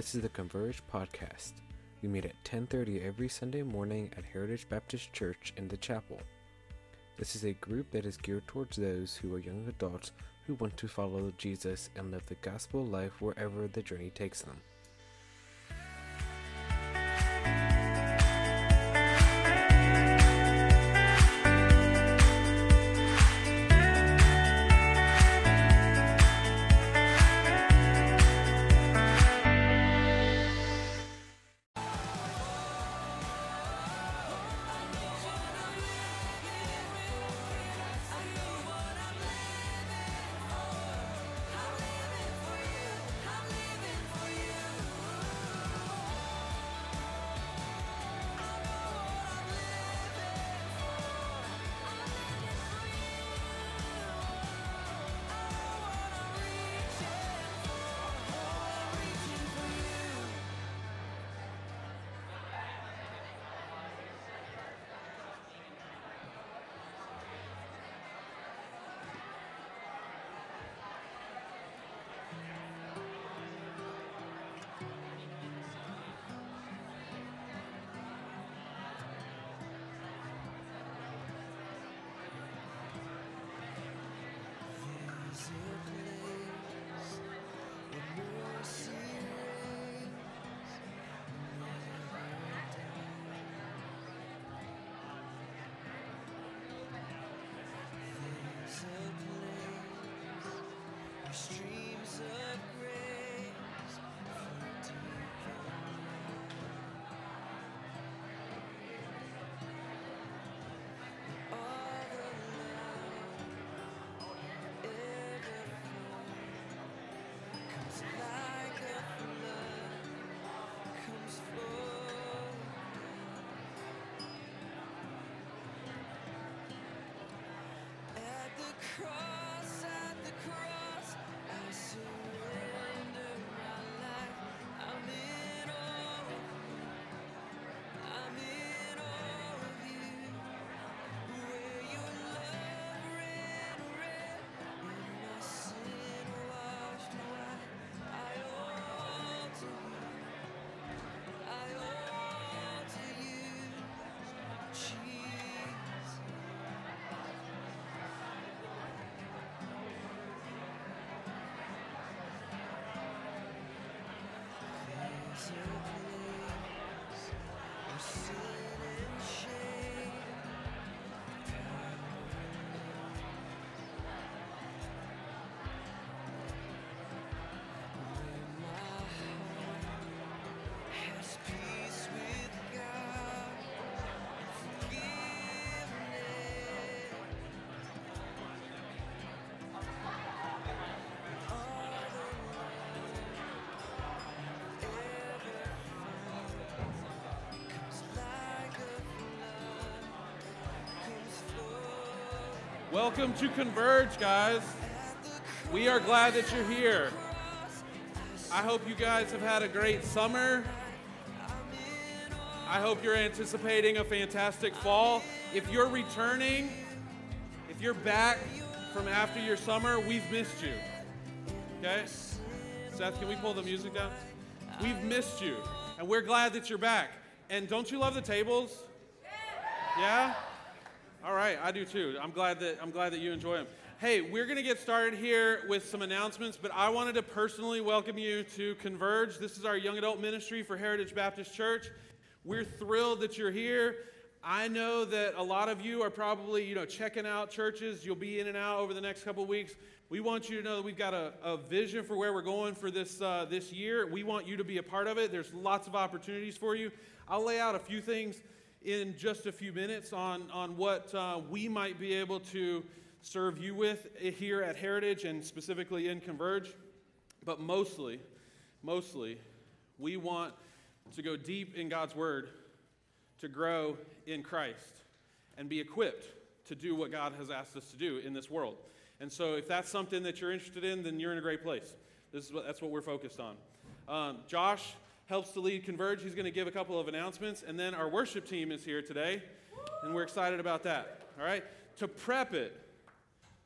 This is the Converge podcast. We meet at 10:30 every Sunday morning at Heritage Baptist Church in the chapel. This is a group that is geared towards those who are young adults who want to follow Jesus and live the gospel life wherever the journey takes them. At Welcome to Converge, guys. We are glad that you're here. I hope you guys have had a great summer. I hope you're anticipating a fantastic fall. If you're returning, if you're back from after your summer, we've missed you. Okay? Seth, can we pull the music down? We've missed you, and we're glad that you're back. And don't you love the tables? Yeah? All right, I do too. I'm glad that I'm glad that you enjoy them. Hey, we're going to get started here with some announcements, but I wanted to personally welcome you to Converge. This is our young adult ministry for Heritage Baptist Church. We're thrilled that you're here. I know that a lot of you are probably, you know, checking out churches. You'll be in and out over the next couple weeks. We want you to know that we've got a, a vision for where we're going for this uh, this year. We want you to be a part of it. There's lots of opportunities for you. I'll lay out a few things in just a few minutes on, on what uh, we might be able to serve you with here at Heritage and specifically in Converge. But mostly, mostly, we want to go deep in God's Word to grow in Christ and be equipped to do what God has asked us to do in this world. And so, if that's something that you're interested in, then you're in a great place. This is what, that's what we're focused on. Um, Josh helps to lead Converge. He's going to give a couple of announcements. And then our worship team is here today, and we're excited about that. All right? To prep it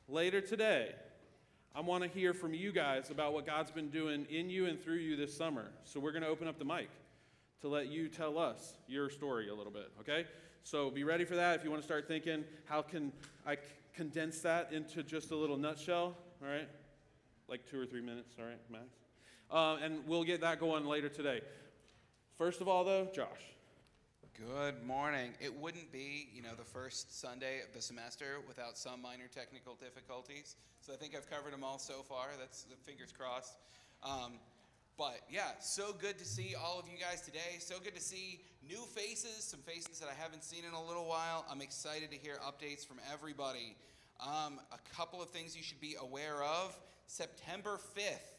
later today, I want to hear from you guys about what God's been doing in you and through you this summer. So we're going to open up the mic to let you tell us your story a little bit, okay? So be ready for that. If you want to start thinking, how can I condense that into just a little nutshell, all right? Like two or three minutes, all right, max? Um, and we'll get that going later today. First of all, though, Josh. Good morning. It wouldn't be, you know, the first Sunday of the semester without some minor technical difficulties. So I think I've covered them all so far. That's the fingers crossed. Um, but yeah, so good to see all of you guys today. So good to see new faces, some faces that I haven't seen in a little while. I'm excited to hear updates from everybody. Um, a couple of things you should be aware of. September 5th,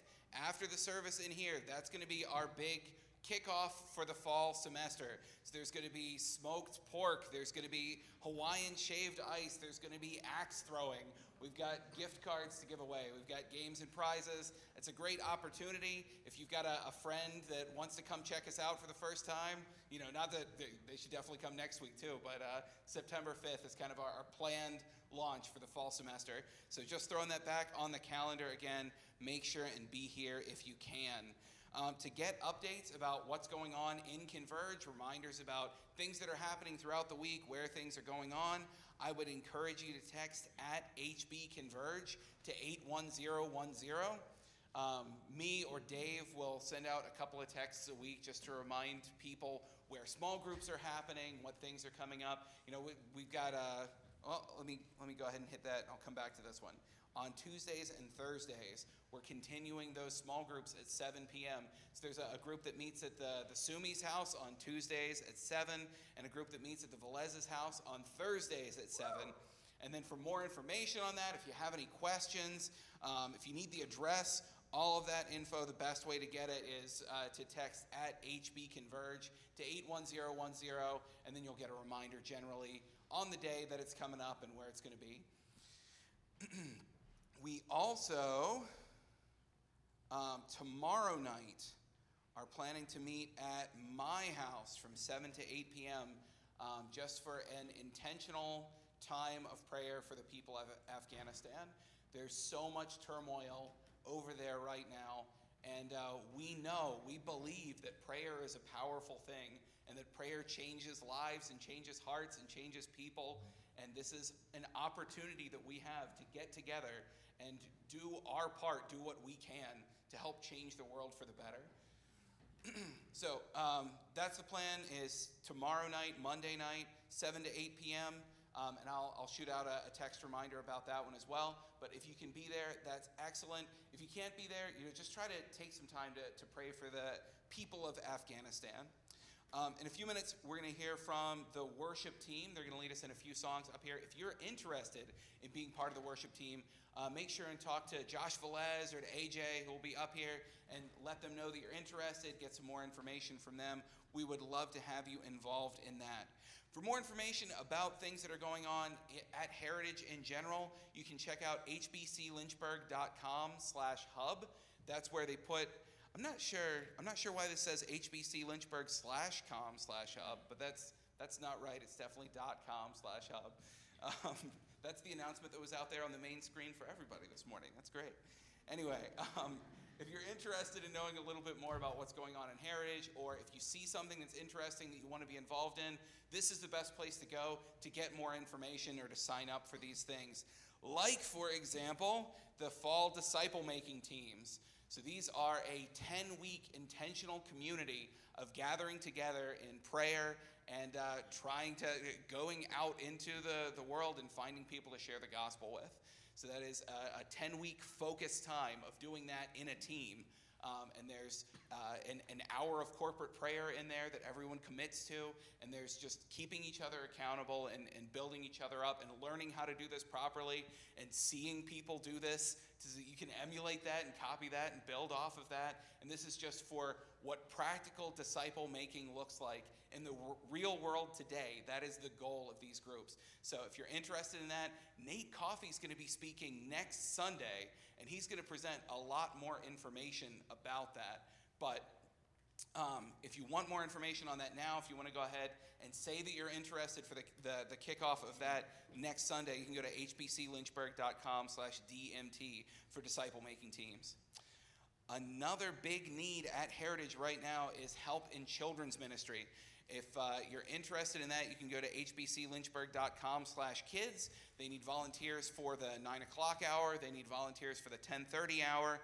after the service in here, that's going to be our big kickoff for the fall semester. So there's going to be smoked pork, there's going to be Hawaiian shaved ice, there's going to be axe throwing. We've got gift cards to give away. We've got games and prizes. It's a great opportunity. If you've got a, a friend that wants to come check us out for the first time, you know, not that they, they should definitely come next week too, but uh, September 5th is kind of our, our planned launch for the fall semester. So just throwing that back on the calendar again, make sure and be here if you can. Um, to get updates about what's going on in Converge, reminders about things that are happening throughout the week, where things are going on, I would encourage you to text at HB Converge to 81010. Um, me or Dave will send out a couple of texts a week just to remind people where small groups are happening, what things are coming up. You know, we, we've got a. Well, let me let me go ahead and hit that. I'll come back to this one. On Tuesdays and Thursdays, we're continuing those small groups at 7 p.m. So there's a, a group that meets at the, the Sumi's house on Tuesdays at 7, and a group that meets at the Velez's house on Thursdays at 7. And then for more information on that, if you have any questions, um, if you need the address, all of that info, the best way to get it is uh, to text at HB Converge to 81010, and then you'll get a reminder generally on the day that it's coming up and where it's going to be. we also, um, tomorrow night, are planning to meet at my house from 7 to 8 p.m. Um, just for an intentional time of prayer for the people of Afghanistan. There's so much turmoil over there right now, and uh, we know, we believe that prayer is a powerful thing and that prayer changes lives and changes hearts and changes people. And this is an opportunity that we have to get together and do our part, do what we can to help change the world for the better. so um, that's the plan is tomorrow night, Monday night, 7 to 8 p.m. Um, and I'll, I'll, shoot out a, a, text reminder about that one as well. But if you can be there, that's excellent. If you can't be there, you know, just try to take some time to, to pray for the people of Afghanistan. Um, in a few minutes, we're going to hear from the worship team. They're going to lead us in a few songs up here. If you're interested in being part of the worship team, uh, make sure and talk to Josh Velez or to AJ, who will be up here, and let them know that you're interested. Get some more information from them. We would love to have you involved in that. For more information about things that are going on at Heritage in general, you can check out hbclynchburg.com slash hub. That's where they put, I'm not sure, I'm not sure why this says HBC Lynchburg slash com slash hub, but that's, that's not right. It's definitely dot .com slash hub. Um, that's the announcement that was out there on the main screen for everybody this morning. That's great. Anyway, um, if you're interested in knowing a little bit more about what's going on in Heritage, or if you see something that's interesting that you want to be involved in, this is the best place to go to get more information or to sign up for these things. Like, for example, the fall disciple making teams. So these are a 10 week intentional community of gathering together in prayer and uh, trying to, going out into the, the world and finding people to share the gospel with. So that is a, a 10 week focus time of doing that in a team. Um, and there's uh, an, an, hour of corporate prayer in there that everyone commits to, and there's just keeping each other accountable and, and building each other up and learning how to do this properly and seeing people do this so that you can emulate that and copy that and build off of that. And this is just for what practical disciple making looks like in the w- real world today. That is the goal of these groups. So if you're interested in that, Nate Coffey is going to be speaking next Sunday, and he's going to present a lot more information about that. But um, if you want more information on that now, if you want to go ahead and say that you're interested for the, the, the kickoff of that next Sunday, you can go to hbclynchburg.com slash DMT for disciple making teams. Another big need at Heritage right now is help in children's ministry. If uh, you're interested in that, you can go to hbclynchburg.com slash kids. They need volunteers for the 9 o'clock hour. They need volunteers for the 1030 hour.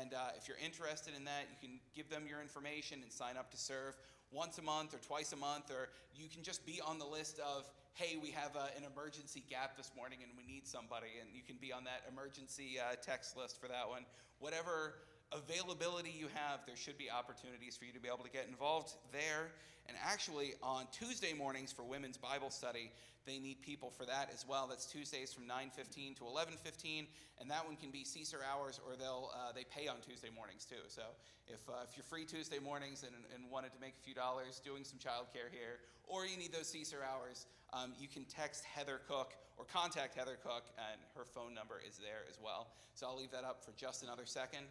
And uh, if you're interested in that, you can give them your information and sign up to serve once a month or twice a month, or you can just be on the list of, hey, we have uh, an emergency gap this morning and we need somebody, and you can be on that emergency uh, text list for that one. Whatever availability you have, there should be opportunities for you to be able to get involved there. And actually, on Tuesday mornings for women's Bible study, they need people for that as well. That's Tuesdays from 9:15 to 11:15, and that one can be CSER hours, or they'll uh, they pay on Tuesday mornings too. So if uh, if you're free Tuesday mornings and, and wanted to make a few dollars doing some childcare here, or you need those CSER hours, um, you can text Heather Cook or contact Heather Cook, and her phone number is there as well. So I'll leave that up for just another second.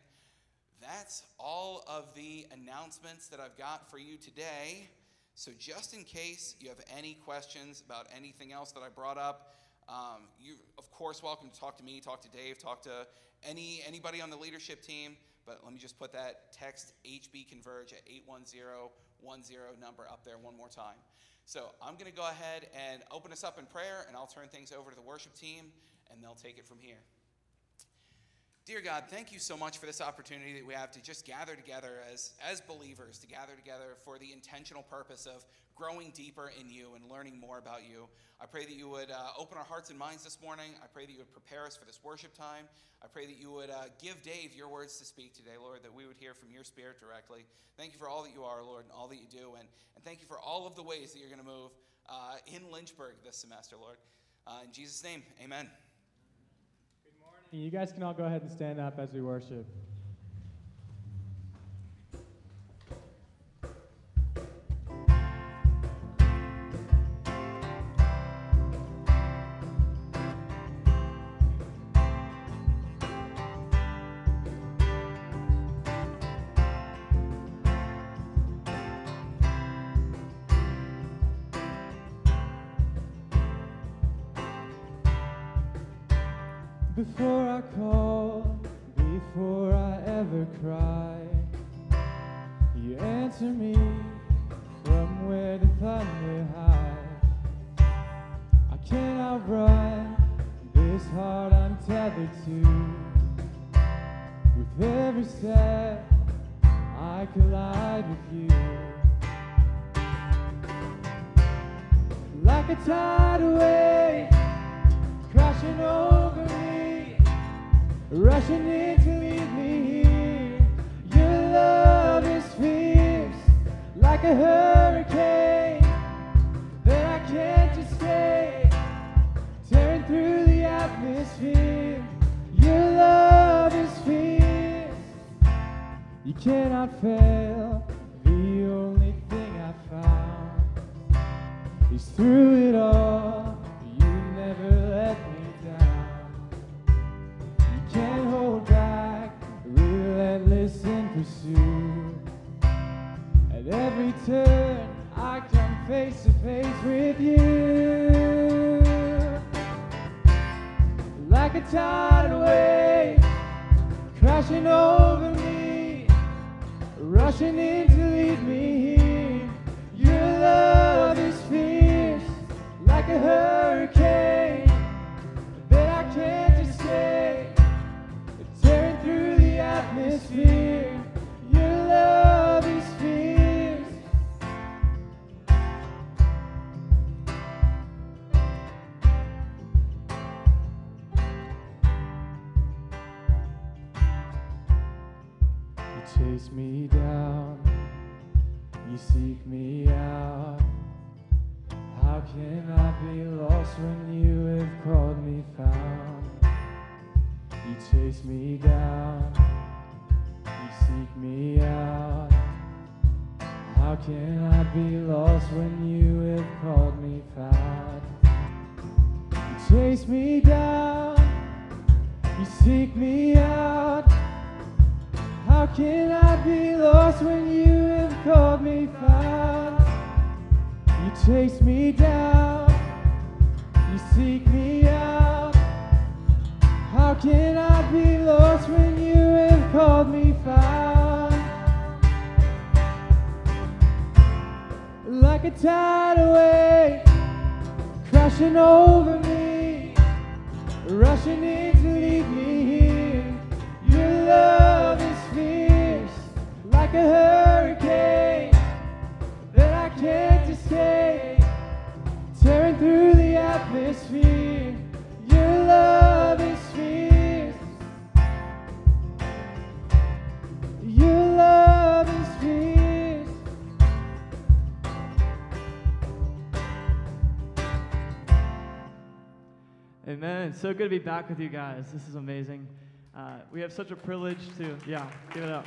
That's all of the announcements that I've got for you today. So, just in case you have any questions about anything else that I brought up, um, you of course welcome to talk to me, talk to Dave, talk to any anybody on the leadership team. But let me just put that text HB Converge at 81010 number up there one more time. So I'm going to go ahead and open us up in prayer, and I'll turn things over to the worship team, and they'll take it from here. Dear God, thank you so much for this opportunity that we have to just gather together as, as believers, to gather together for the intentional purpose of growing deeper in you and learning more about you. I pray that you would uh, open our hearts and minds this morning. I pray that you would prepare us for this worship time. I pray that you would uh, give Dave your words to speak today, Lord, that we would hear from your spirit directly. Thank you for all that you are, Lord, and all that you do. And, and thank you for all of the ways that you're going to move uh, in Lynchburg this semester, Lord. Uh, in Jesus' name, amen. You guys can all go ahead and stand up as we worship. Before I call, before I ever cry, you answer me from where the thunder hides. I cannot run this heart I'm tethered to. With every step, I collide with you. Like a tidal wave crashing over rushing in to meet me here. Your love is fierce, like a hurricane that I can't stay, tearing through the atmosphere. Your love is fierce, you cannot fail. The only thing I found is through it all, pursuit. At every turn, I come face to face with you. Like a tidal wave, crashing over me, rushing in to lead me here. Your love is fierce, like a hurricane that I can't escape, tearing through the atmosphere. Chase me down, you seek me out. How can I be lost when you have called me found? You chase me down, you seek me out. How can I be lost when you have called me found? You chase me down, you seek me out. Can I be lost when you have called me found? You chase me down, you seek me out. How can I be lost when you have called me found? Like a tidal wave crashing over me, rushing in like a hurricane that I can't escape, tearing through the atmosphere. Your love is fierce. Your love is fierce. Amen. So good to be back with you guys. This is amazing. Uh, we have such a privilege to, yeah, give it up.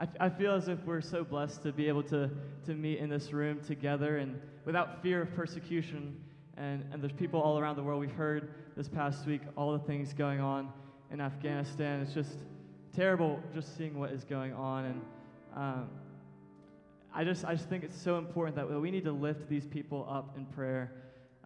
I, I feel as if we're so blessed to be able to, to meet in this room together and without fear of persecution. And, and there's people all around the world. We've heard this past week all the things going on in Afghanistan. It's just terrible just seeing what is going on. And um, I just, I just think it's so important that we need to lift these people up in prayer.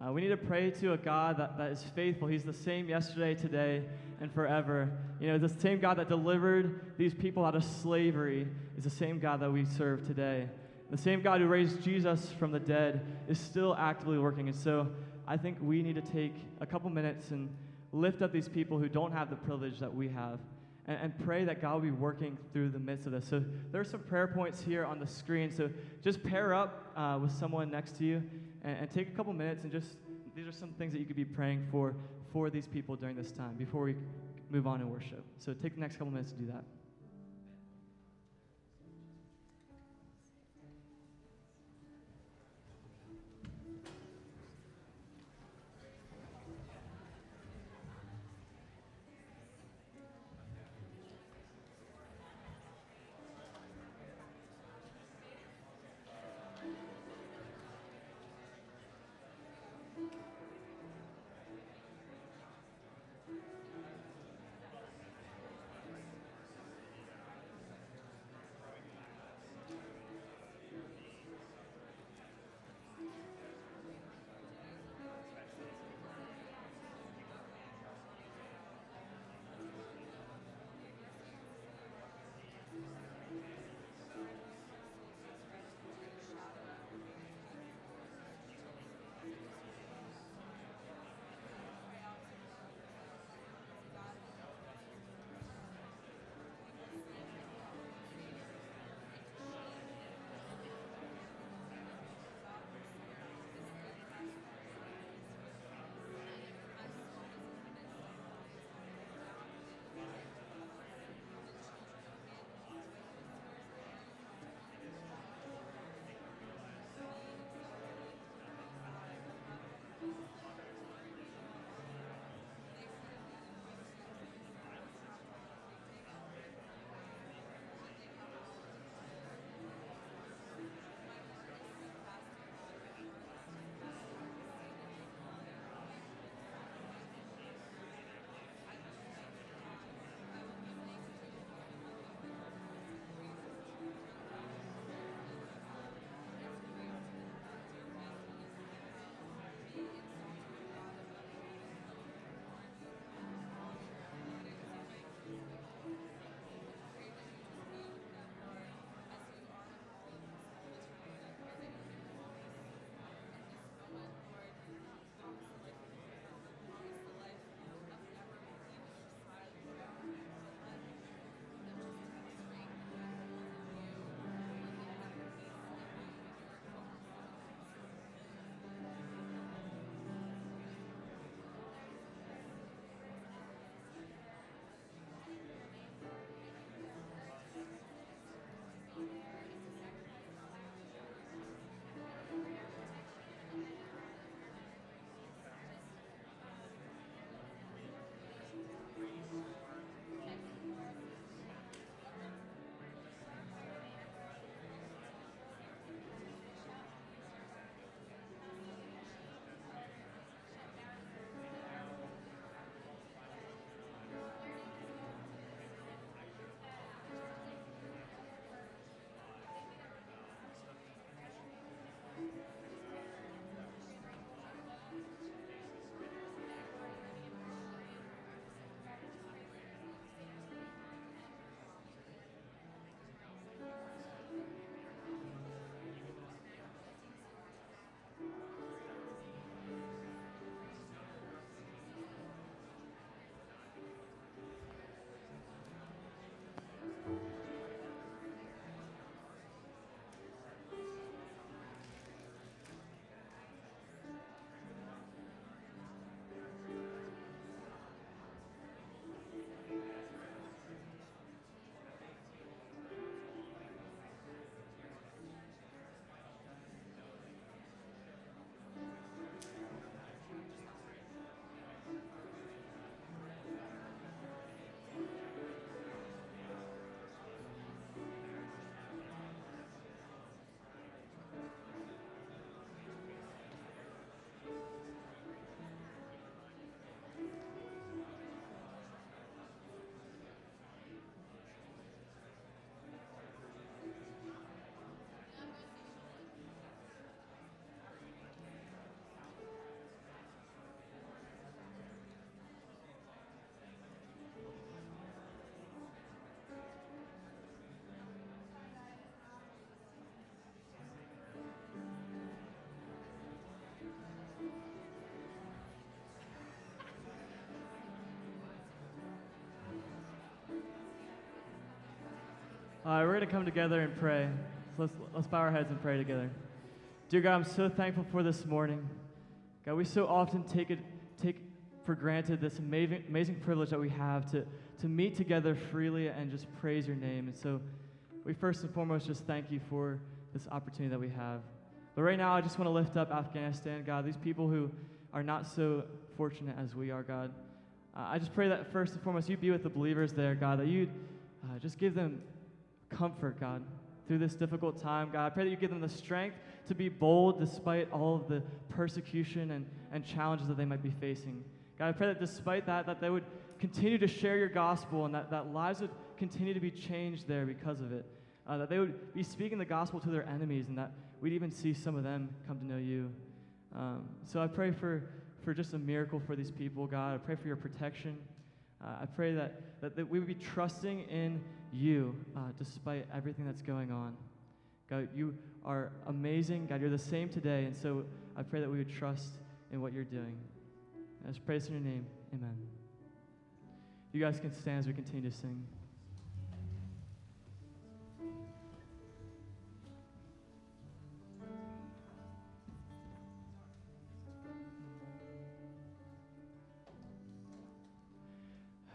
Uh, we need to pray to a God that, that is faithful. He's the same yesterday, today, and forever. You know, the same God that delivered these people out of slavery is the same God that we serve today. The same God who raised Jesus from the dead is still actively working. And so I think we need to take a couple minutes and lift up these people who don't have the privilege that we have and, and pray that God will be working through the midst of this. So there are some prayer points here on the screen. So just pair up uh, with someone next to you and, and take a couple minutes and just, these are some things that you could be praying for for these people during this time before we move on in worship. So take the next couple minutes to do that. Right, we're going to come together and pray. So let's, let's bow our heads and pray together. Dear God, I'm so thankful for this morning. God, we so often take it take for granted this amazing, amazing privilege that we have to, to meet together freely and just praise your name. And so we first and foremost just thank you for this opportunity that we have. But right now, I just want to lift up Afghanistan, God, these people who are not so fortunate as we are, God. Uh, I just pray that first and foremost, you be with the believers there, God, that you uh, just give them comfort, God, through this difficult time. God, I pray that you give them the strength to be bold despite all of the persecution and, and challenges that they might be facing. God, I pray that despite that, that they would continue to share your gospel and that, that lives would continue to be changed there because of it. Uh, that they would be speaking the gospel to their enemies and that we'd even see some of them come to know you. Um, so I pray for, for just a miracle for these people, God. I pray for your protection. Uh, I pray that, that, that we would be trusting in you uh, despite everything that's going on. God, you are amazing. God, you're the same today. And so I pray that we would trust in what you're doing. I just pray this in your name. Amen. You guys can stand as we continue to sing.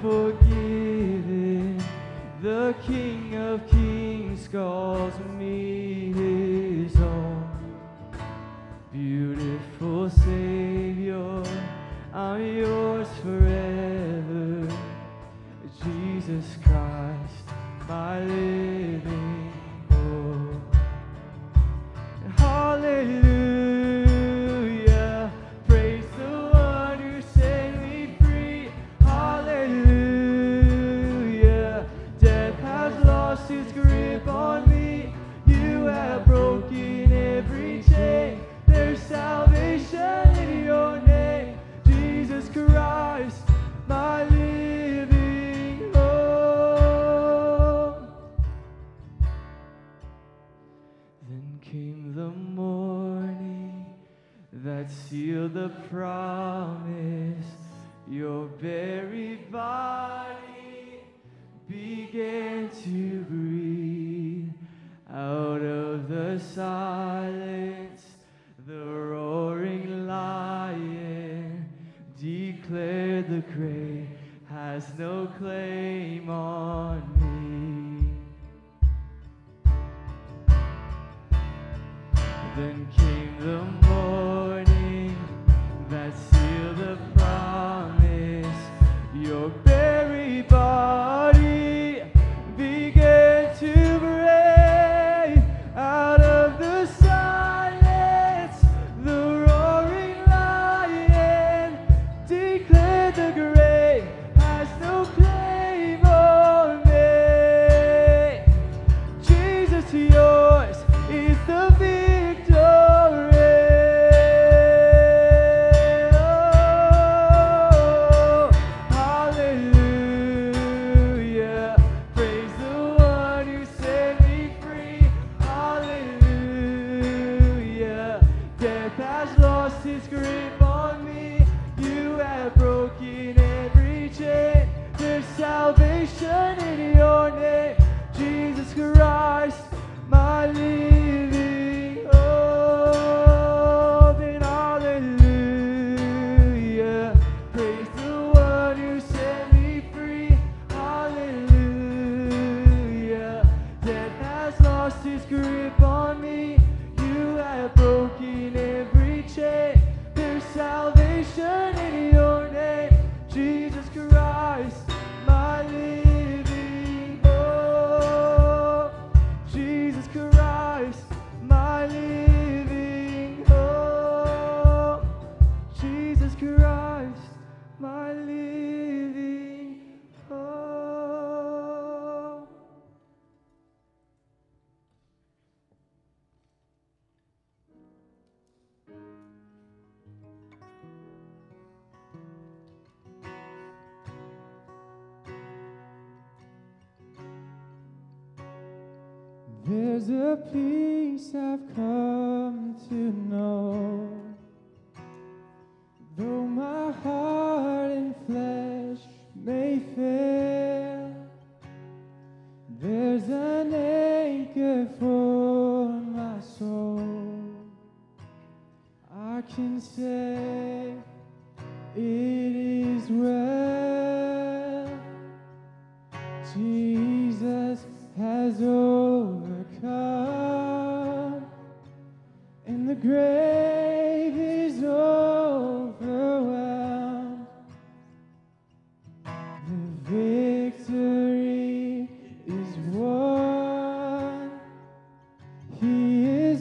forgiven. The King of Kings calls me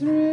is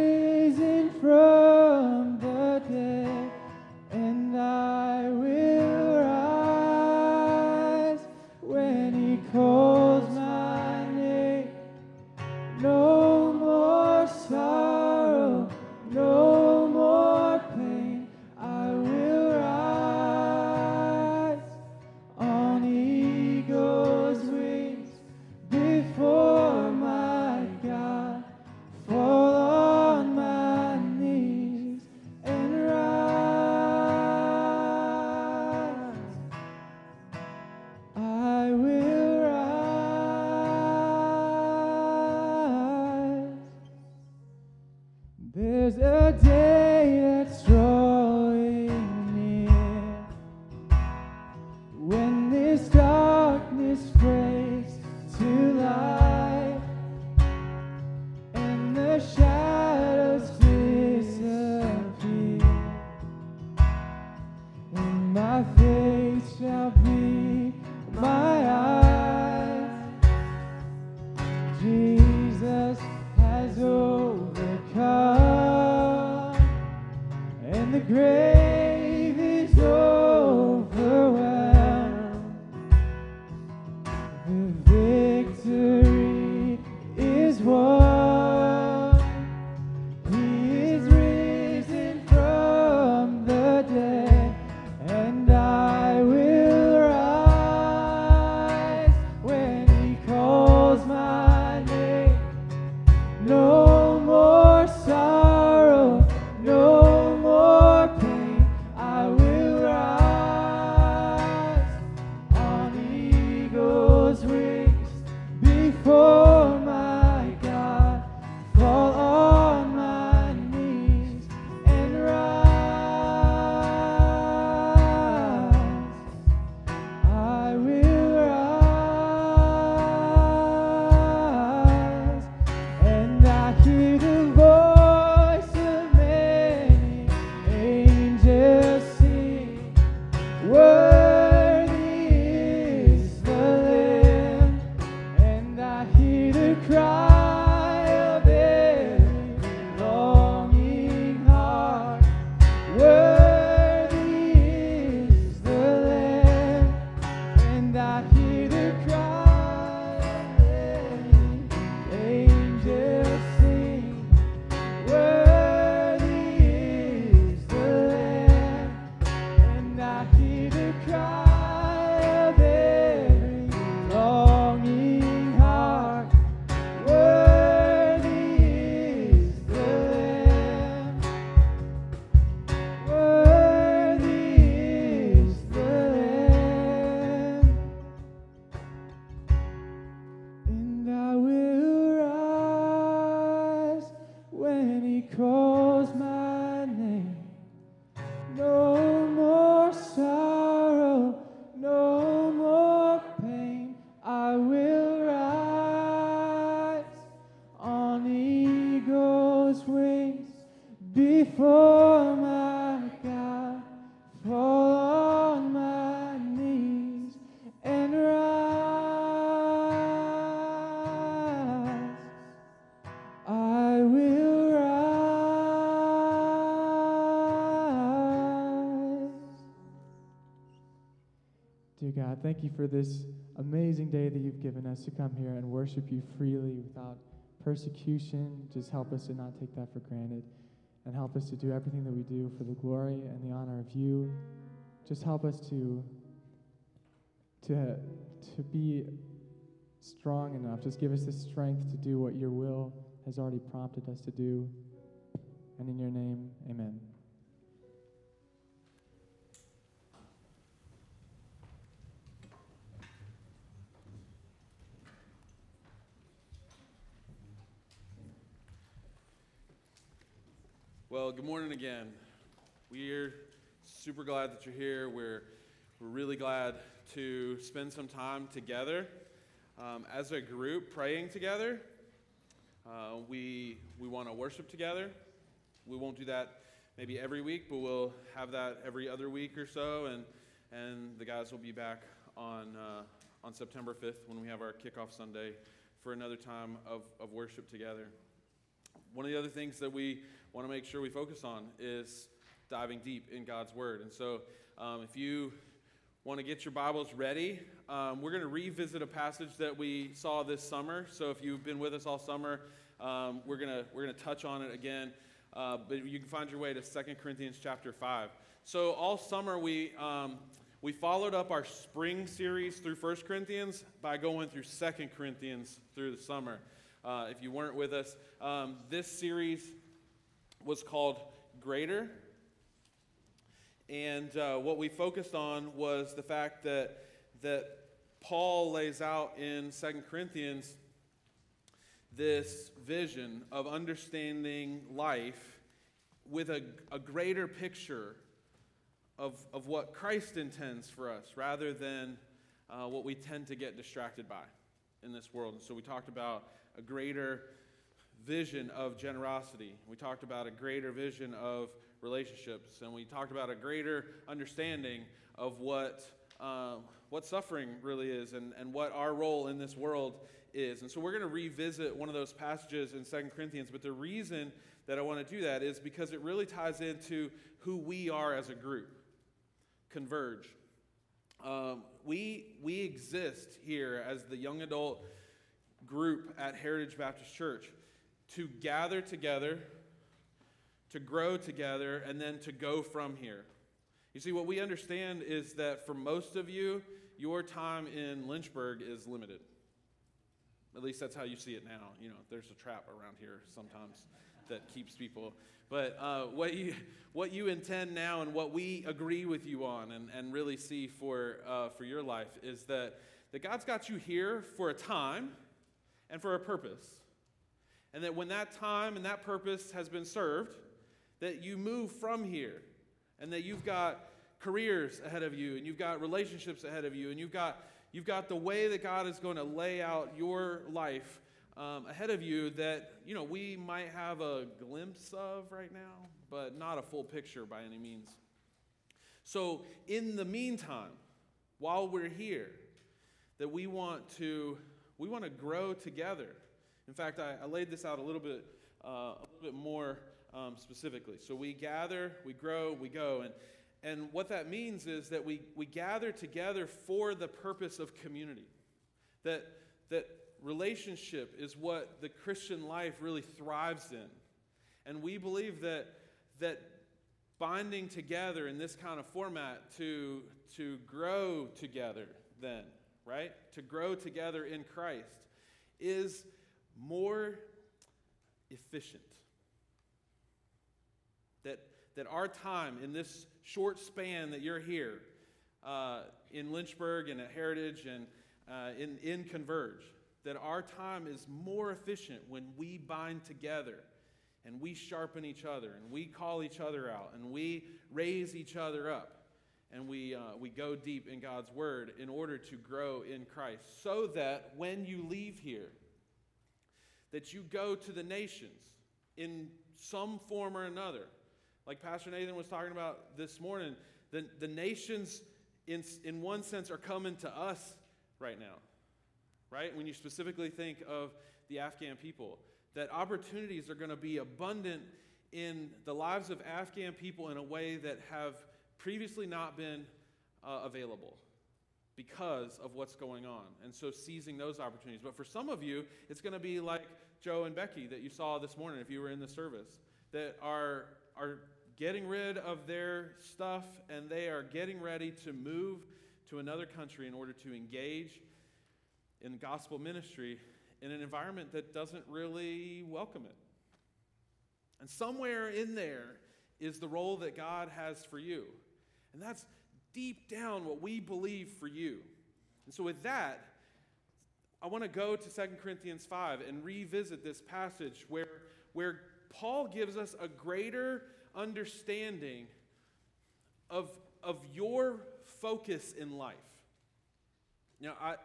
God, thank you for this amazing day that you've given us to come here and worship you freely without persecution. Just help us to not take that for granted and help us to do everything that we do for the glory and the honor of you. Just help us to to to be strong enough. Just give us the strength to do what your will has already prompted us to do. And in your name, amen. Well, good morning again. We're super glad that you're here. We're, we're really glad to spend some time together um, as a group praying together. Uh, we we want to worship together. We won't do that maybe every week, but we'll have that every other week or so. And, and the guys will be back on, uh, on September 5th when we have our kickoff Sunday for another time of, of worship together. One of the other things that we want to make sure we focus on is diving deep in God's Word. And so, um, if you want to get your Bibles ready, um, we're going to revisit a passage that we saw this summer. So, if you've been with us all summer, um, we're going to we're going to touch on it again. Uh, but you can find your way to 2 Corinthians chapter 5. So, all summer we um, we followed up our spring series through 1 Corinthians by going through 2 Corinthians through the summer. Uh, if you weren't with us, um, this series was called Greater. And uh, what we focused on was the fact that, that Paul lays out in 2 Corinthians this vision of understanding life with a, a greater picture of, of what Christ intends for us rather than uh, what we tend to get distracted by in this world. And so we talked about a greater vision of generosity. We talked about a greater vision of relationships, and we talked about a greater understanding of what, uh, what suffering really is and, and what our role in this world is. And so we're going to revisit one of those passages in Second Corinthians, but the reason that I want to do that is because it really ties into who we are as a group. Converge. Um, we, we exist here as the young adult group at Heritage Baptist Church to gather together, to grow together, and then to go from here. You see, what we understand is that for most of you, your time in Lynchburg is limited. At least that's how you see it now. You know, there's a trap around here sometimes that keeps people. But uh, what, you, what you intend now and what we agree with you on and, and really see for, uh, for your life is that, that God's got you here for a time and for a purpose. And that when that time and that purpose has been served, that you move from here and that you've got careers ahead of you and you've got relationships ahead of you and you've got, you've got the way that God is going to lay out your life um, ahead of you that, you know, we might have a glimpse of right now, but not a full picture by any means. So, in the meantime, while we're here, that we want to we want to grow together. In fact, I, I laid this out a little bit uh, a little bit more um, specifically. So we gather, we grow, we go, and and what that means is that we we gather together for the purpose of community. That that relationship is what the Christian life really thrives in, and we believe that that binding together in this kind of format to to grow together then right? To grow together in Christ is more efficient. That, that our time in this short span that you're here uh, in Lynchburg and at Heritage and uh, in, in Converge, that our time is more efficient when we bind together and we sharpen each other and we call each other out and we raise each other up and we, uh, we go deep in God's Word in order to grow in Christ, so that when you leave here, that you go to the nations in some form or another. Like Pastor Nathan was talking about this morning, the, the nations, in, in one sense, are coming to us right now, right? When you specifically think of the Afghan people, that opportunities are going to be abundant in the lives of Afghan people in a way that have previously not been uh, available because of what's going on. And so seizing those opportunities. But for some of you, it's going to be like Joe and Becky that you saw this morning if you were in the service that are are getting rid of their stuff and they are getting ready to move to another country in order to engage in gospel ministry in an environment that doesn't really welcome it. And somewhere in there is the role that God has for you. And that's deep down what we believe for you. And so, with that, I want to go to 2 Corinthians 5 and revisit this passage where, where Paul gives us a greater understanding of, of your focus in life. You know, I,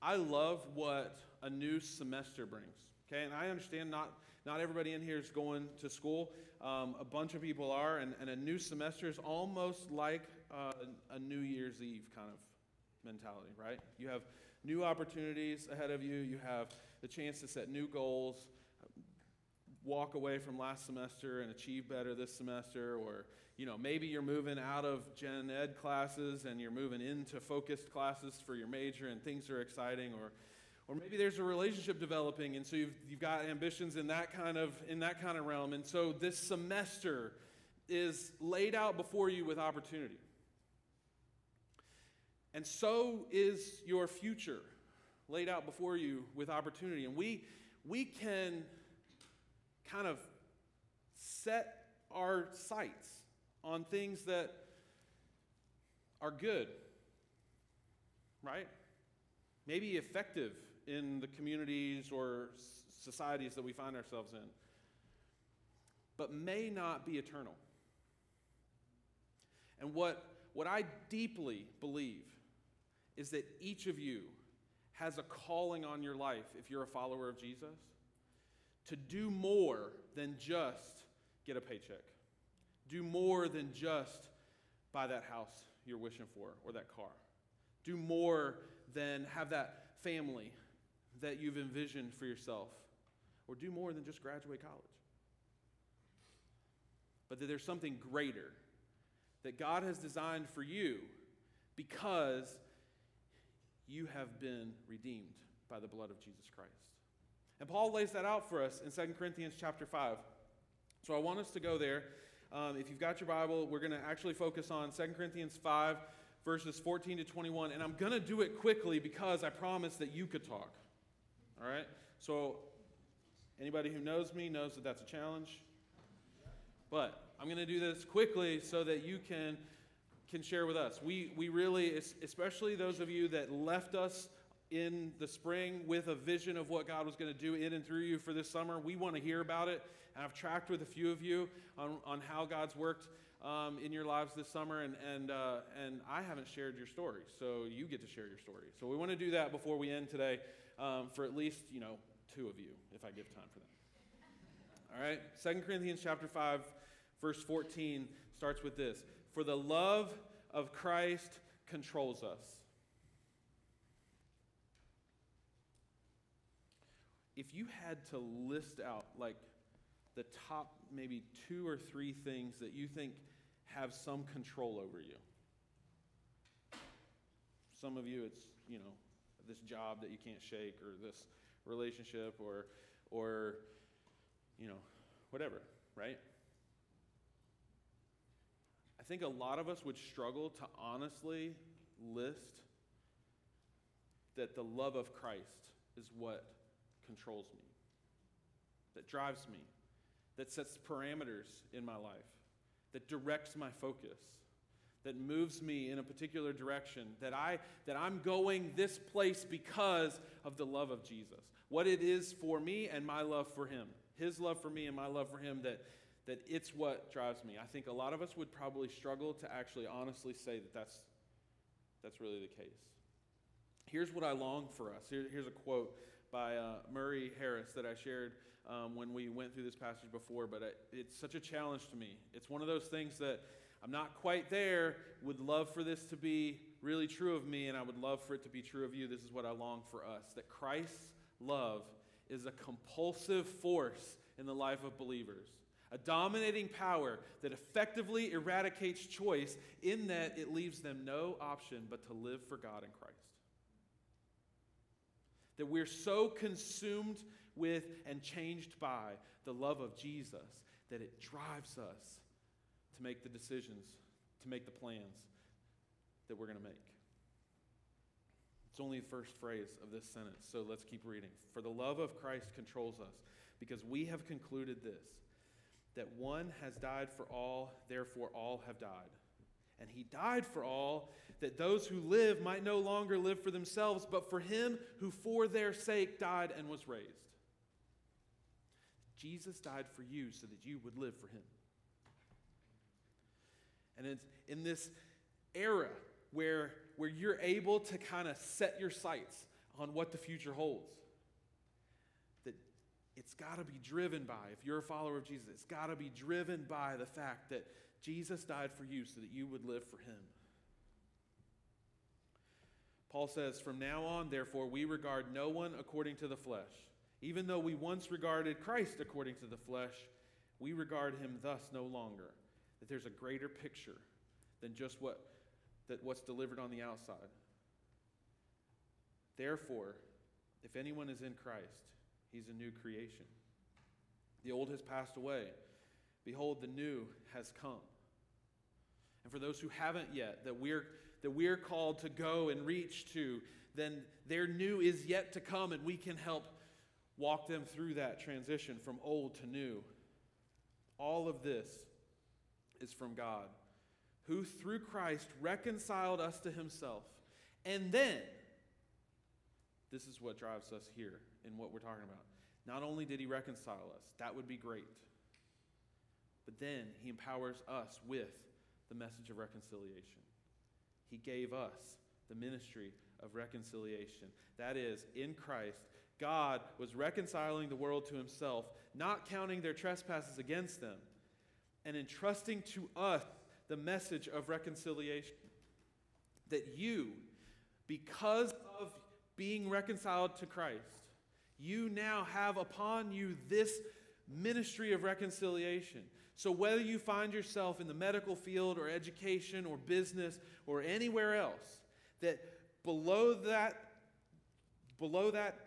I love what a new semester brings. Okay, and I understand not, not everybody in here is going to school. Um, a bunch of people are, and, and a new semester is almost like uh, a New Year's Eve kind of mentality, right? You have new opportunities ahead of you, you have the chance to set new goals, walk away from last semester and achieve better this semester or you know maybe you're moving out of gen ed classes and you're moving into focused classes for your major and things are exciting or or maybe there's a relationship developing and so you've, you've got ambitions in that kind of in that kind of realm. And so this semester is laid out before you with opportunity and so is your future laid out before you with opportunity and we we can kind of set our sights on things that are good, right? Maybe effective in the communities or societies that we find ourselves in, but may not be eternal. And what, what I deeply believe is that each of you has a calling on your life if you're a follower of Jesus to do more than just get a paycheck, do more than just buy that house you're wishing for or that car, do more than have that family that you've envisioned for yourself, or do more than just graduate college. But that there's something greater that God has designed for you because you have been redeemed by the blood of Jesus Christ. And Paul lays that out for us in 2 Corinthians chapter 5. So I want us to go there. Um, if you've got your Bible, we're going to actually focus on 2 Corinthians 5, verses 14 to 21. And I'm going to do it quickly because I promised that you could talk. All right? So anybody who knows me knows that that's a challenge. But I'm going to do this quickly so that you can, can share with us. We, we really, especially those of you that left us in the spring with a vision of what God was going to do in and through you for this summer. We want to hear about it. And I've tracked with a few of you on, on how God's worked um, in your lives this summer, and, and, uh, and I haven't shared your story, so you get to share your story. So we want to do that before we end today um, for at least, you know, two of you, if I give time for them. All right, Second Corinthians chapter 5, verse 14 starts with this. For the love of Christ controls us if you had to list out like the top maybe two or three things that you think have some control over you. Some of you, it's, you know, this job that you can't shake or this relationship or, or, you know, whatever, right? I think a lot of us would struggle to honestly list that the love of Christ is what controls me, that drives me, that sets parameters in my life, that directs my focus, that moves me in a particular direction, that, I, that I'm going this place because of the love of Jesus. What it is for me and my love for him. His love for me and my love for him, that, that it's what drives me. I think a lot of us would probably struggle to actually honestly say that that's, that's really the case. Here's what I long for us. Here, here's a quote by uh, Murray Harris that I shared um, when we went through this passage before, but it, it's such a challenge to me. It's one of those things that I'm not quite there, would love for this to be really true of me, and I would love for it to be true of you. This is what I long for us that Christ's love is a compulsive force in the life of believers, a dominating power that effectively eradicates choice in that it leaves them no option but to live for God in Christ. That we're so consumed with and changed by the love of Jesus that it drives us to make the decisions, to make the plans that we're going to make. It's only the first phrase of this sentence, so let's keep reading. For the love of Christ controls us, because we have concluded this that one has died for all, therefore all have died. And he died for all, that those who live might no longer live for themselves, but for him who for their sake died and was raised. Jesus died for you so that you would live for him. And it's in this era where, where you're able to kind of set your sights on what the future holds. It's got to be driven by, if you're a follower of Jesus, it's got to be driven by the fact that Jesus died for you so that you would live for him. Paul says, From now on, therefore, we regard no one according to the flesh. Even though we once regarded Christ according to the flesh, we regard him thus no longer. That there's a greater picture than just what that what's delivered on the outside. Therefore, if anyone is in Christ, he's a new creation. The old has passed away. Behold, the new has come. And for those who haven't yet, that we're, that we're called to go and reach to, then their new is yet to come, and we can help walk them through that transition from old to new. All of this is from God, who through Christ reconciled us to himself. And then, this is what drives us here in what we're talking about. Not only did he reconcile us, that would be great, but then he empowers us with the message of reconciliation. He gave us the ministry of reconciliation. That is, in Christ, God was reconciling the world to himself, not counting their trespasses against them, and entrusting to us the message of reconciliation. That you, because of being reconciled to Christ, you now have upon you this ministry of reconciliation. So, whether you find yourself in the medical field or education or business or anywhere else, that below that, below that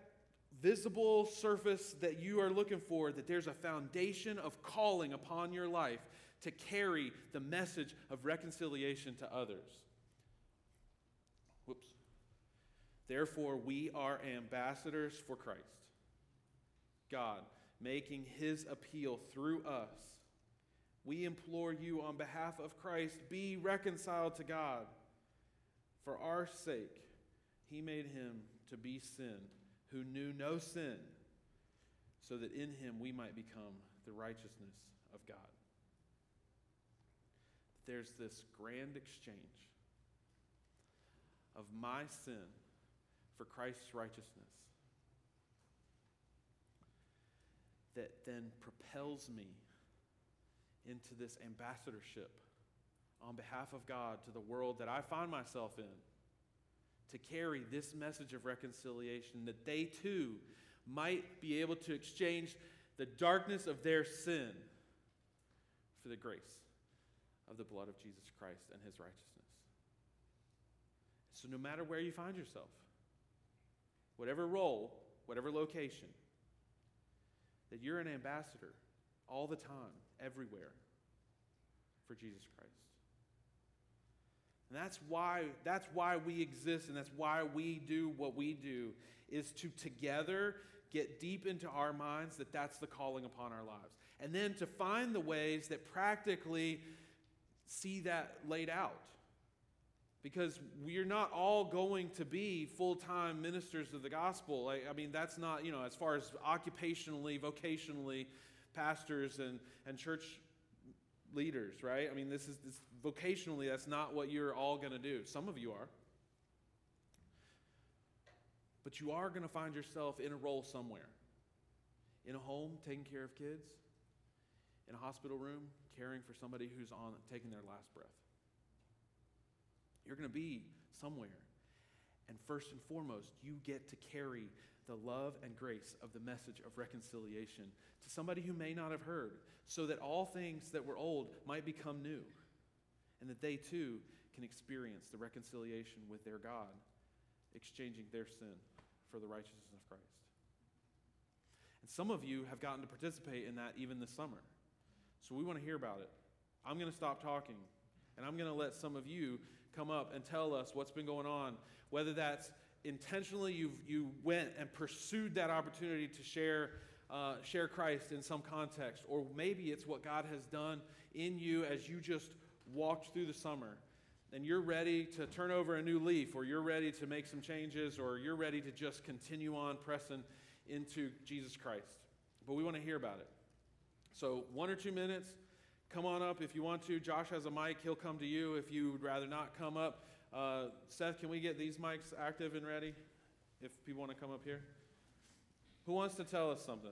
visible surface that you are looking for, that there's a foundation of calling upon your life to carry the message of reconciliation to others. Whoops. Therefore, we are ambassadors for Christ. God, making his appeal through us. We implore you on behalf of Christ, be reconciled to God. For our sake, he made him to be sin who knew no sin, so that in him we might become the righteousness of God. There's this grand exchange of my sin for Christ's righteousness that then propels me into this ambassadorship on behalf of God to the world that I find myself in to carry this message of reconciliation, that they too might be able to exchange the darkness of their sin for the grace of the blood of Jesus Christ and his righteousness. So, no matter where you find yourself, whatever role, whatever location, that you're an ambassador all the time, everywhere, for Jesus Christ. And that's why, that's why we exist and that's why we do what we do, is to together get deep into our minds that that's the calling upon our lives. And then to find the ways that practically see that laid out. Because we're not all going to be full time ministers of the gospel. Like, I mean, that's not, you know, as far as occupationally, vocationally, pastors and, and church leaders, right? I mean, this is this, vocationally, that's not what you're all going to do. Some of you are. But you are going to find yourself in a role somewhere in a home, taking care of kids, in a hospital room, caring for somebody who's on taking their last breath. You're going to be somewhere. And first and foremost, you get to carry the love and grace of the message of reconciliation to somebody who may not have heard, so that all things that were old might become new, and that they too can experience the reconciliation with their God, exchanging their sin for the righteousness of Christ. And some of you have gotten to participate in that even this summer. So we want to hear about it. I'm going to stop talking, and I'm going to let some of you come up and tell us what's been going on, whether that's intentionally you've, you went and pursued that opportunity to share, uh, share Christ in some context, or maybe it's what God has done in you as you just walked through the summer and you're ready to turn over a new leaf, or you're ready to make some changes, or you're ready to just continue on pressing into Jesus Christ. But we want to hear about it. So, one or two minutes, come on up if you want to. Josh has a mic, he'll come to you if you would rather not come up. Uh, Seth, can we get these mics active and ready if people want to come up here? Who wants to tell us something?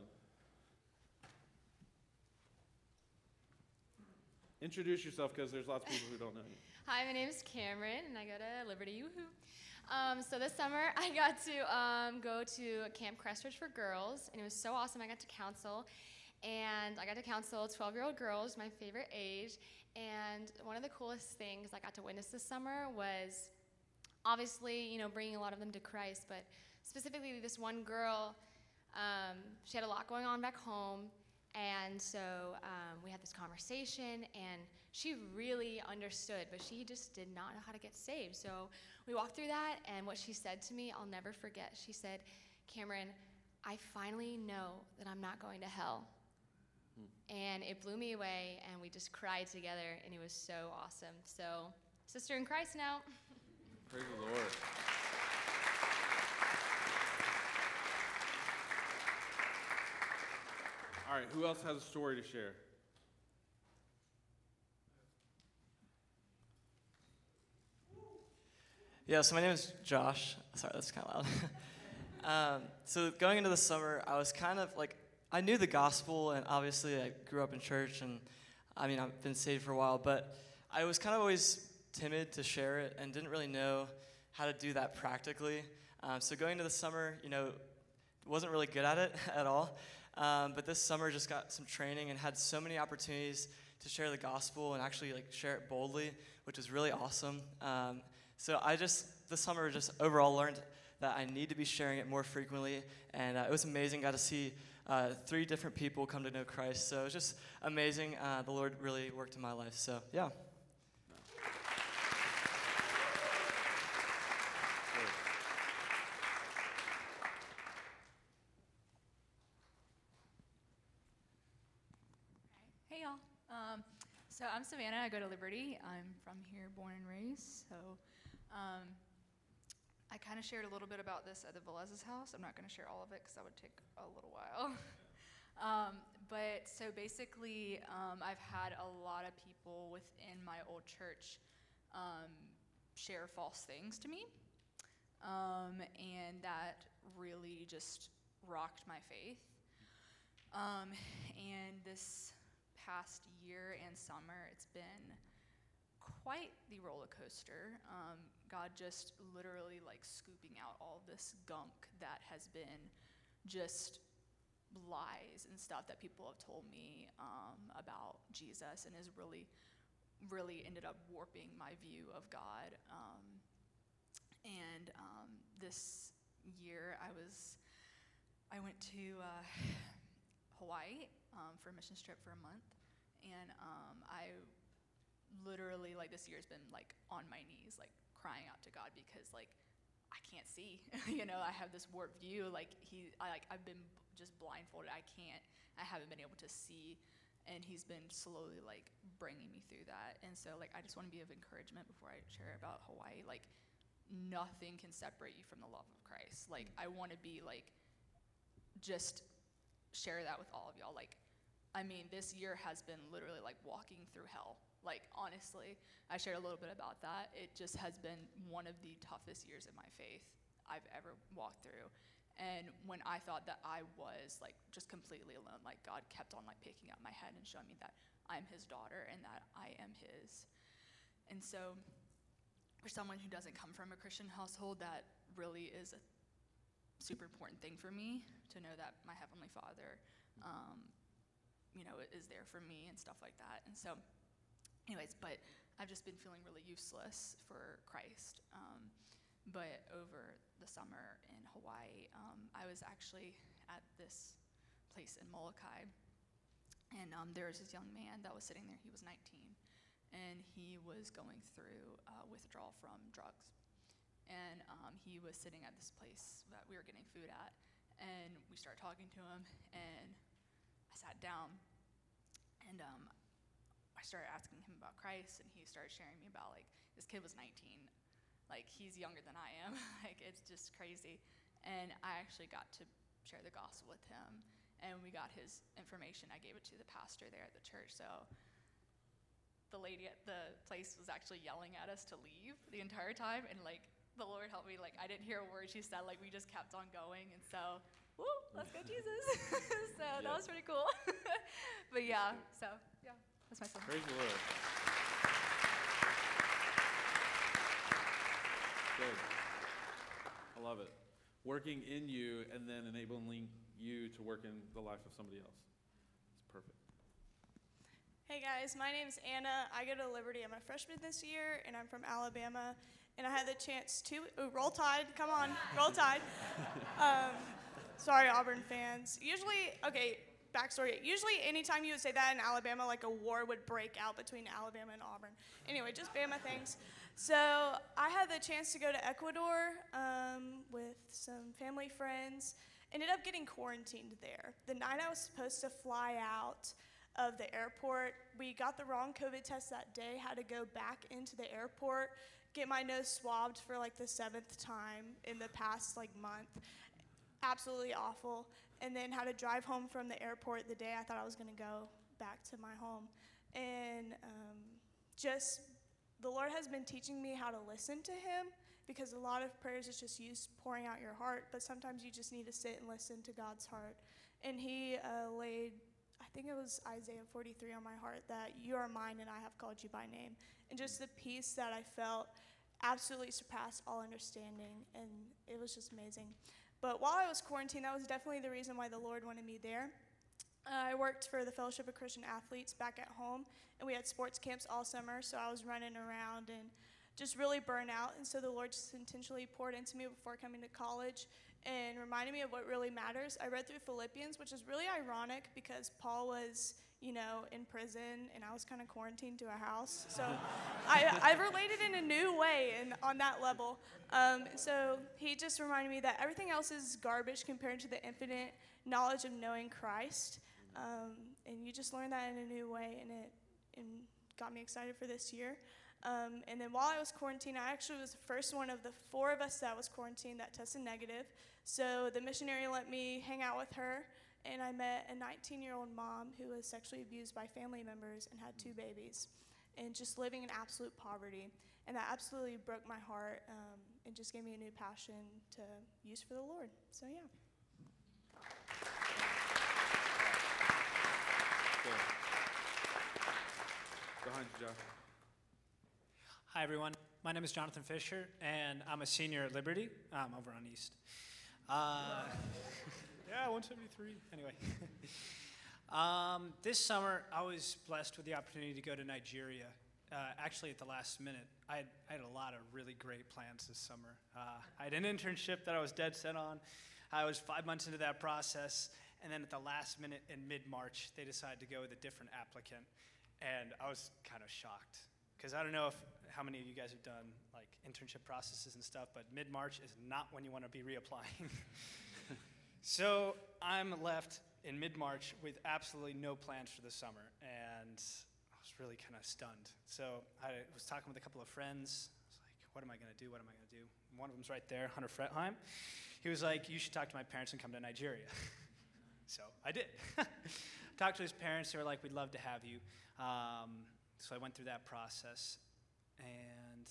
Introduce yourself because there's lots of people who don't know you. Hi, my name is Cameron, and I go to Liberty Woohoo. Um, so this summer, I got to um, go to Camp Crestridge for girls, and it was so awesome. I got to counsel, and I got to counsel 12-year-old girls, my favorite age. And one of the coolest things I got to witness this summer was, obviously, you know, bringing a lot of them to Christ, but specifically this one girl. Um, she had a lot going on back home, and so um, we had this conversation, and she really understood, but she just did not know how to get saved. So we walked through that, and what she said to me, I'll never forget. She said, Cameron, I finally know that I'm not going to hell. And it blew me away, and we just cried together, and it was so awesome. So, sister in Christ now. Praise the Lord. All right, who else has a story to share? Yeah, so my name is Josh. Sorry, that's kind of loud. um, so going into the summer, I was kind of like, I knew the gospel, and obviously I grew up in church, and I mean, I've been saved for a while, but I was kind of always timid to share it and didn't really know how to do that practically. Um, so going into the summer, you know, wasn't really good at it at all. Um, but this summer just got some training and had so many opportunities to share the gospel and actually like share it boldly, which was really awesome. Um, so I just this summer just overall learned that I need to be sharing it more frequently, and uh, it was amazing. Got to see uh, three different people come to know Christ, so it was just amazing. Uh, the Lord really worked in my life. So yeah. Hey y'all. Um, so I'm Savannah. I go to Liberty. I'm from here, born and raised. So um, I kind of shared a little bit about this at the Velez's house. I'm not going to share all of it because that would take a little while. um, but so basically, um, I've had a lot of people within my old church um, share false things to me. Um, and that really just rocked my faith. Um, and this past year and summer, it's been quite the roller coaster. Um, God just literally like scooping out all this gunk that has been just lies and stuff that people have told me um, about Jesus and has really, really ended up warping my view of God. Um, and um, this year, I was, I went to uh, Hawaii um, for a mission trip for a month, and um, I literally like this year's been like on my knees, like crying out to God because like I can't see, you know, I have this warped view. Like he, I like I've been just blindfolded. I can't, I haven't been able to see, and he's been slowly like bringing me through that. And so like I just want to be of encouragement before I share about Hawaii. Like nothing can separate you from the love of Christ. Like I want to be like just share that with all of y'all. Like, I mean, this year has been literally like walking through hell. Like, honestly, I shared a little bit about that. It just has been one of the toughest years of my faith. I've ever walked through. And when I thought that I was like just completely alone, like God kept on like picking up my head and showing me that I'm his daughter and that I am his. And so for someone who doesn't come from a Christian household, that really is a super important thing for me to know that my heavenly Father, um, you know, is there for me and stuff like that. And so, anyways, but I've just been feeling really useless for Christ. Um, but over the summer in Hawaii, um, I was actually at this place in Molokai, and um, there was this young man that was sitting there. He was 19, and he was going through uh, withdrawal from drugs. And um, he was sitting at this place that we were getting food at, and we started talking to him, and I sat down, and um, I started asking him about Christ, and he started sharing me about like this kid was 19, like he's younger than I am, like it's just crazy, and I actually got to share the gospel with him, and we got his information. I gave it to the pastor there at the church, so the lady at the place was actually yelling at us to leave the entire time and like the lord helped me. Like i didn't hear a word she said. Like we just kept on going and so woo let's go jesus. So that was pretty cool. But yeah so that's my son Praise the Lord. Good. I love it. Working in you and then enabling you to work in the life of somebody else. It's perfect. Hey guys, my name's Anna. I go to Liberty. I'm a freshman this year, and I'm from Alabama. And I had the chance to ooh, roll tide. Come on, roll tide. Um, sorry, Auburn fans. Usually, okay, backstory. Usually, anytime you would say that in Alabama, like a war would break out between Alabama and Auburn. Anyway, just Bama things. So I had the chance to go to Ecuador um, with some family friends. Ended up getting quarantined there. The night I was supposed to fly out of the airport, we got the wrong COVID test that day. Had to go back into the airport, get my nose swabbed for like the seventh time in the past like month. Absolutely awful. And then had to drive home from the airport the day I thought I was going to go back to my home. And um, just the Lord has been teaching me how to listen to Him because a lot of prayers is just you pouring out your heart, but sometimes you just need to sit and listen to God's heart. And He uh, laid, I think it was Isaiah 43 on my heart that you are mine and I have called you by name. And just the peace that I felt absolutely surpassed all understanding, and it was just amazing. But while I was quarantined, that was definitely the reason why the Lord wanted me there. Uh, I worked for the Fellowship of Christian Athletes back at home, and we had sports camps all summer, so I was running around and just really burnt out. And so the Lord just intentionally poured into me before coming to college and reminded me of what really matters. I read through Philippians, which is really ironic because Paul was, you know, in prison and I was kind of quarantined to a house. So I, I related in a new way and on that level. Um, so he just reminded me that everything else is garbage compared to the infinite knowledge of knowing Christ. Um, and you just learn that in a new way, and it and got me excited for this year. Um, and then while I was quarantined, I actually was the first one of the four of us that was quarantined that tested negative. So the missionary let me hang out with her, and I met a 19 year old mom who was sexually abused by family members and had two babies, and just living in absolute poverty. And that absolutely broke my heart um, and just gave me a new passion to use for the Lord. So, yeah. Good. Behind you, Josh. Hi, everyone. My name is Jonathan Fisher, and I'm a senior at Liberty. I'm over on East. Uh, yeah, 173. Anyway. um, this summer, I was blessed with the opportunity to go to Nigeria. Uh, actually, at the last minute, I had, I had a lot of really great plans this summer. Uh, I had an internship that I was dead set on. I was five months into that process, and then at the last minute in mid March, they decided to go with a different applicant. And I was kind of shocked because I don't know if how many of you guys have done like internship processes and stuff, but mid March is not when you want to be reapplying. so I'm left in mid March with absolutely no plans for the summer, and I was really kind of stunned. So I was talking with a couple of friends. I was like, what am I going to do? What am I going to do? One of them's right there, Hunter Fretheim. He was like, you should talk to my parents and come to Nigeria. so I did. Talked to his parents. They were like, we'd love to have you. Um, so I went through that process, and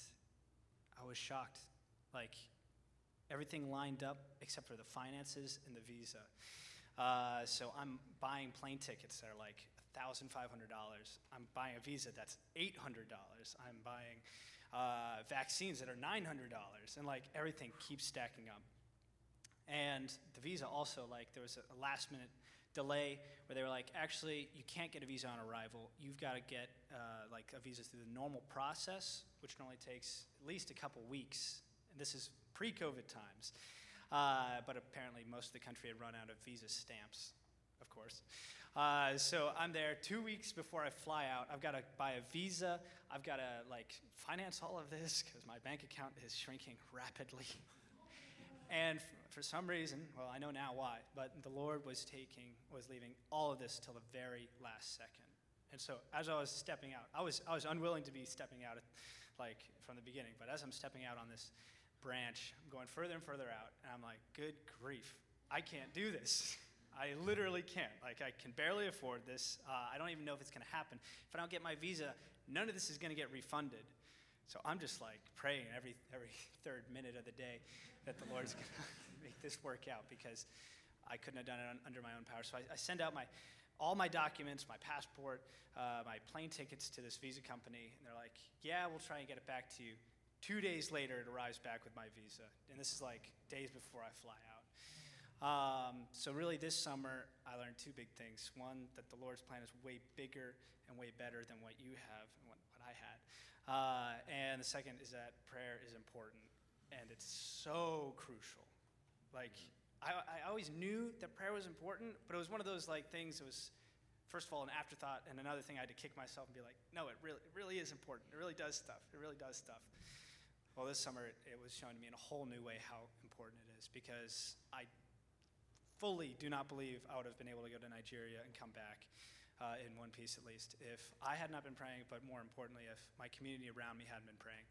I was shocked. Like, everything lined up except for the finances and the visa. Uh, so I'm buying plane tickets that are like $1,500. I'm buying a visa that's $800. I'm buying uh, vaccines that are $900. And like everything keeps stacking up. And the visa also, like, there was a, last minute delay where they were like, actually, you can't get a visa on arrival. You've got to get uh, like a visa through the normal process, which normally takes at least a couple weeks. This is pre-COVID times. Uh, but apparently, most of the country had run out of visa stamps, of course. Uh, so I'm there two weeks before I fly out. I've got to buy a visa. I've got to like finance all of this because my bank account is shrinking rapidly. And f- for some reason, well, I know now why, but the Lord was taking, was leaving all of this till the very last second. And so as I was stepping out, I was, I was unwilling to be stepping out, like from the beginning, but as I'm stepping out on this branch, I'm going further and further out, and I'm like, good grief, I can't do this. I literally can't. Like, I can barely afford this. Uh, I don't even know if it's going to happen. If I don't get my visa, none of this is going to get refunded. So I'm just like praying every, every third minute of the day that the Lord's going to make this work out because I couldn't have done it un- under my own power. So I, I send out my, all my documents, my passport, uh, my plane tickets to this visa company, and they're like, yeah, we'll try and get it back to you. Two days later, it arrives back with my visa. And this is like days before I fly out. Um, so really, this summer, I learned two big things. One, that the Lord's plan is way bigger and way better than what you have and what, what I had. Uh, and the second is that prayer is important, and it's so crucial. Like, I, I always knew that prayer was important, but it was one of those like things that was, first of all, an afterthought, and another thing I had to kick myself and be like, no, it really, it really is important. It really does stuff. It really does stuff. Well, this summer, it, it was shown to me in a whole new way how important it is because I fully do not believe I would have been able to go to Nigeria and come back uh, in one piece at least if I had not been praying, but more importantly, if my community around me hadn't been praying.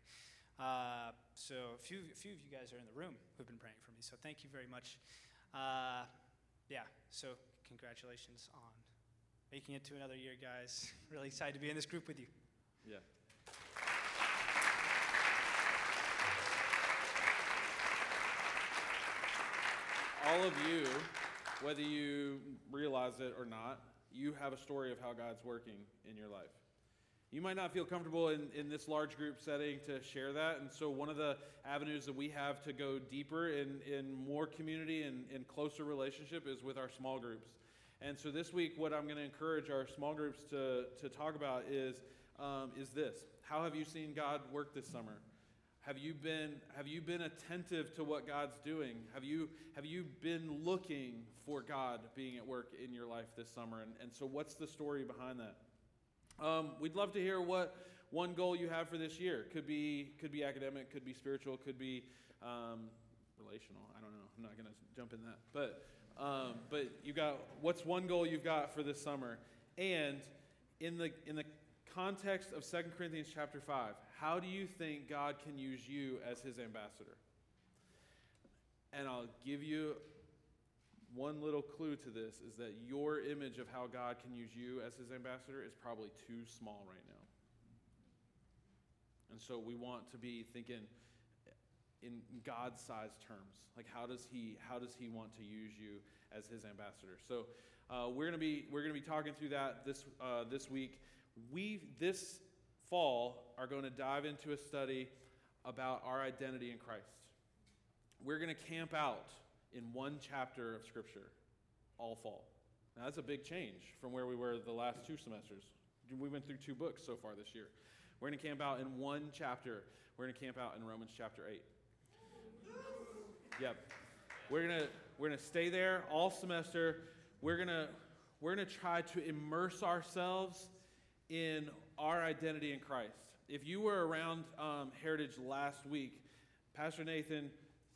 Uh, so a few, a few of you guys are in the room who've been praying for me. So thank you very much. Uh, yeah. So congratulations on making it to another year, guys. Really excited to be in this group with you. Yeah. All of you, whether you realize it or not, you have a story of how God's working in your life. You might not feel comfortable in, in this large group setting to share that. And so, one of the avenues that we have to go deeper in, in more community and, and closer relationship is with our small groups. And so, this week, what I'm going to encourage our small groups to, to talk about is, um, is this How have you seen God work this summer? Have you been have you been attentive to what God's doing? Have you have you been looking for God being at work in your life this summer? And, and so what's the story behind that? Um, we'd love to hear what one goal you have for this year. Could be could be academic, could be spiritual, could be um, relational. I don't know. I'm not going to jump in that. But um, but you got what's one goal you've got for this summer? And in the in the context of 2 Corinthians chapter 5, how do you think God can use you as his ambassador? And I'll give you one little clue to this is that your image of how God can use you as his ambassador is probably too small right now. And so we want to be thinking in God's sized terms. Like how does he how does he want to use you as his ambassador? So uh, we're gonna be we're gonna be talking through that this uh, this week. We this fall are going to dive into a study about our identity in Christ. We're going to camp out in one chapter of Scripture all fall. Now, that's a big change from where we were the last two semesters. We went through two books so far this year. We're going to camp out in one chapter. We're going to camp out in Romans chapter 8. Yep. We're going to we're going to stay there all semester. We're going to we're going to try to immerse ourselves in our identity in Christ. If you were around um, Heritage last week, Pastor Nathan,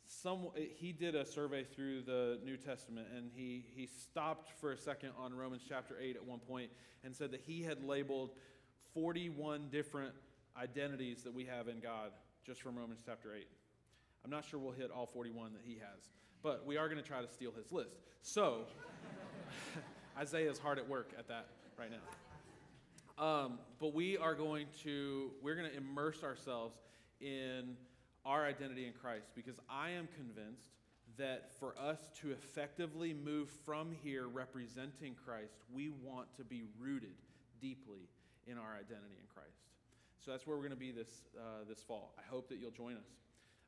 some, he did a survey through the New Testament, and he, he stopped for a second on Romans chapter 8 at one point and said that he had labeled 41 different identities that we have in God just from Romans chapter 8. I'm not sure we'll hit all 41 that he has, but we are going to try to steal his list. So, Isaiah is hard at work at that right now. Um, but we are going to we're going to immerse ourselves in our identity in Christ because I am convinced that for us to effectively move from here representing Christ, we want to be rooted deeply in our identity in Christ. So that's where we're going to be this, uh, this fall. I hope that you'll join us.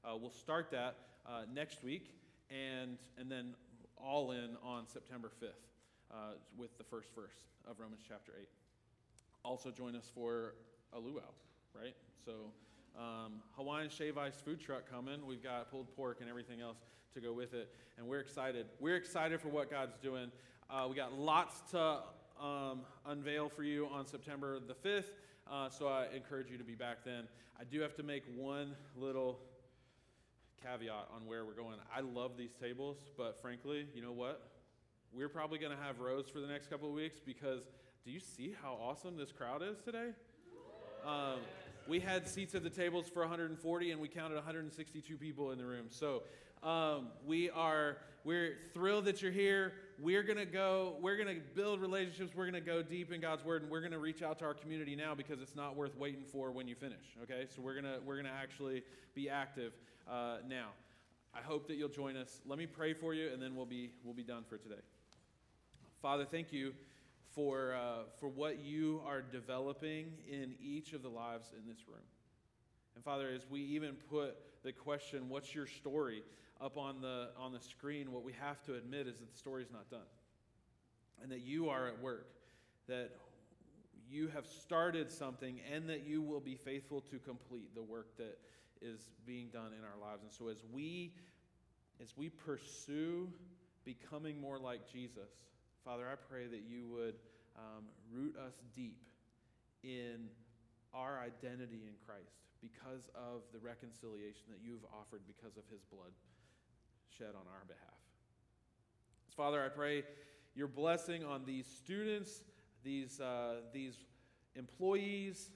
Uh, we'll start that uh, next week and, and then all in on September 5th uh, with the first verse of Romans chapter 8. Also, join us for a luau, right? So, um, Hawaiian Shave Ice food truck coming. We've got pulled pork and everything else to go with it, and we're excited. We're excited for what God's doing. Uh, we got lots to um, unveil for you on September the 5th, uh, so I encourage you to be back then. I do have to make one little caveat on where we're going. I love these tables, but frankly, you know what? We're probably going to have rows for the next couple of weeks because do you see how awesome this crowd is today? Um, we had seats at the tables for 140 and we counted 162 people in the room. So um, we are we're thrilled that you're here. We're gonna go. We're gonna build relationships. We're gonna go deep in God's word, and we're gonna reach out to our community now because it's not worth waiting for when you finish. Okay, so we're gonna we're gonna actually be active uh, now. I hope that you'll join us. Let me pray for you, and then we'll be we'll be done for today. Father, thank you for uh, for what you are developing in each of the lives in this room. And Father, as we even put the question, "What's your story?" up on the on the screen, what we have to admit is that the story is not done, and that you are at work, that you have started something, and that you will be faithful to complete the work that is being done in our lives. And so, as we as we pursue becoming more like Jesus, Father, I pray that you would um, root us deep in our identity in Christ because of the reconciliation that you've offered because of his blood shed on our behalf. Father, I pray your blessing on these students, these, uh, these employees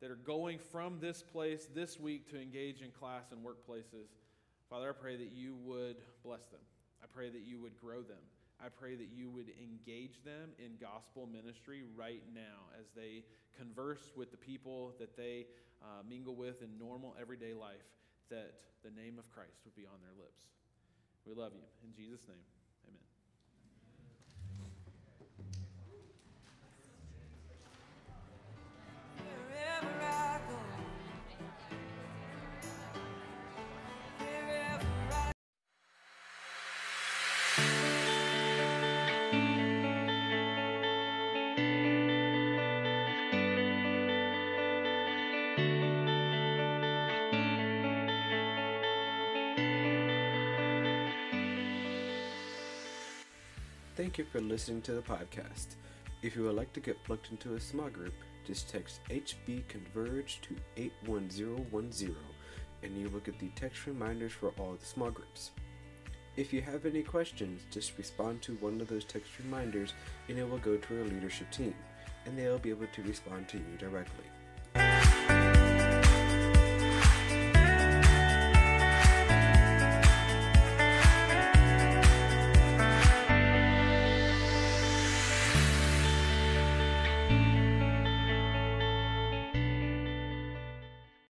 that are going from this place this week to engage in class and workplaces. Father, I pray that you would bless them. I pray that you would grow them. I pray that you would engage them in gospel ministry right now as they converse with the people that they uh, mingle with in normal everyday life, that the name of Christ would be on their lips. We love you. In Jesus' name, Thank you for listening to the podcast. If you would like to get plugged into a small group, just text HB Converge to 81010 and you will get the text reminders for all the small groups. If you have any questions, just respond to one of those text reminders and it will go to our leadership team and they'll be able to respond to you directly.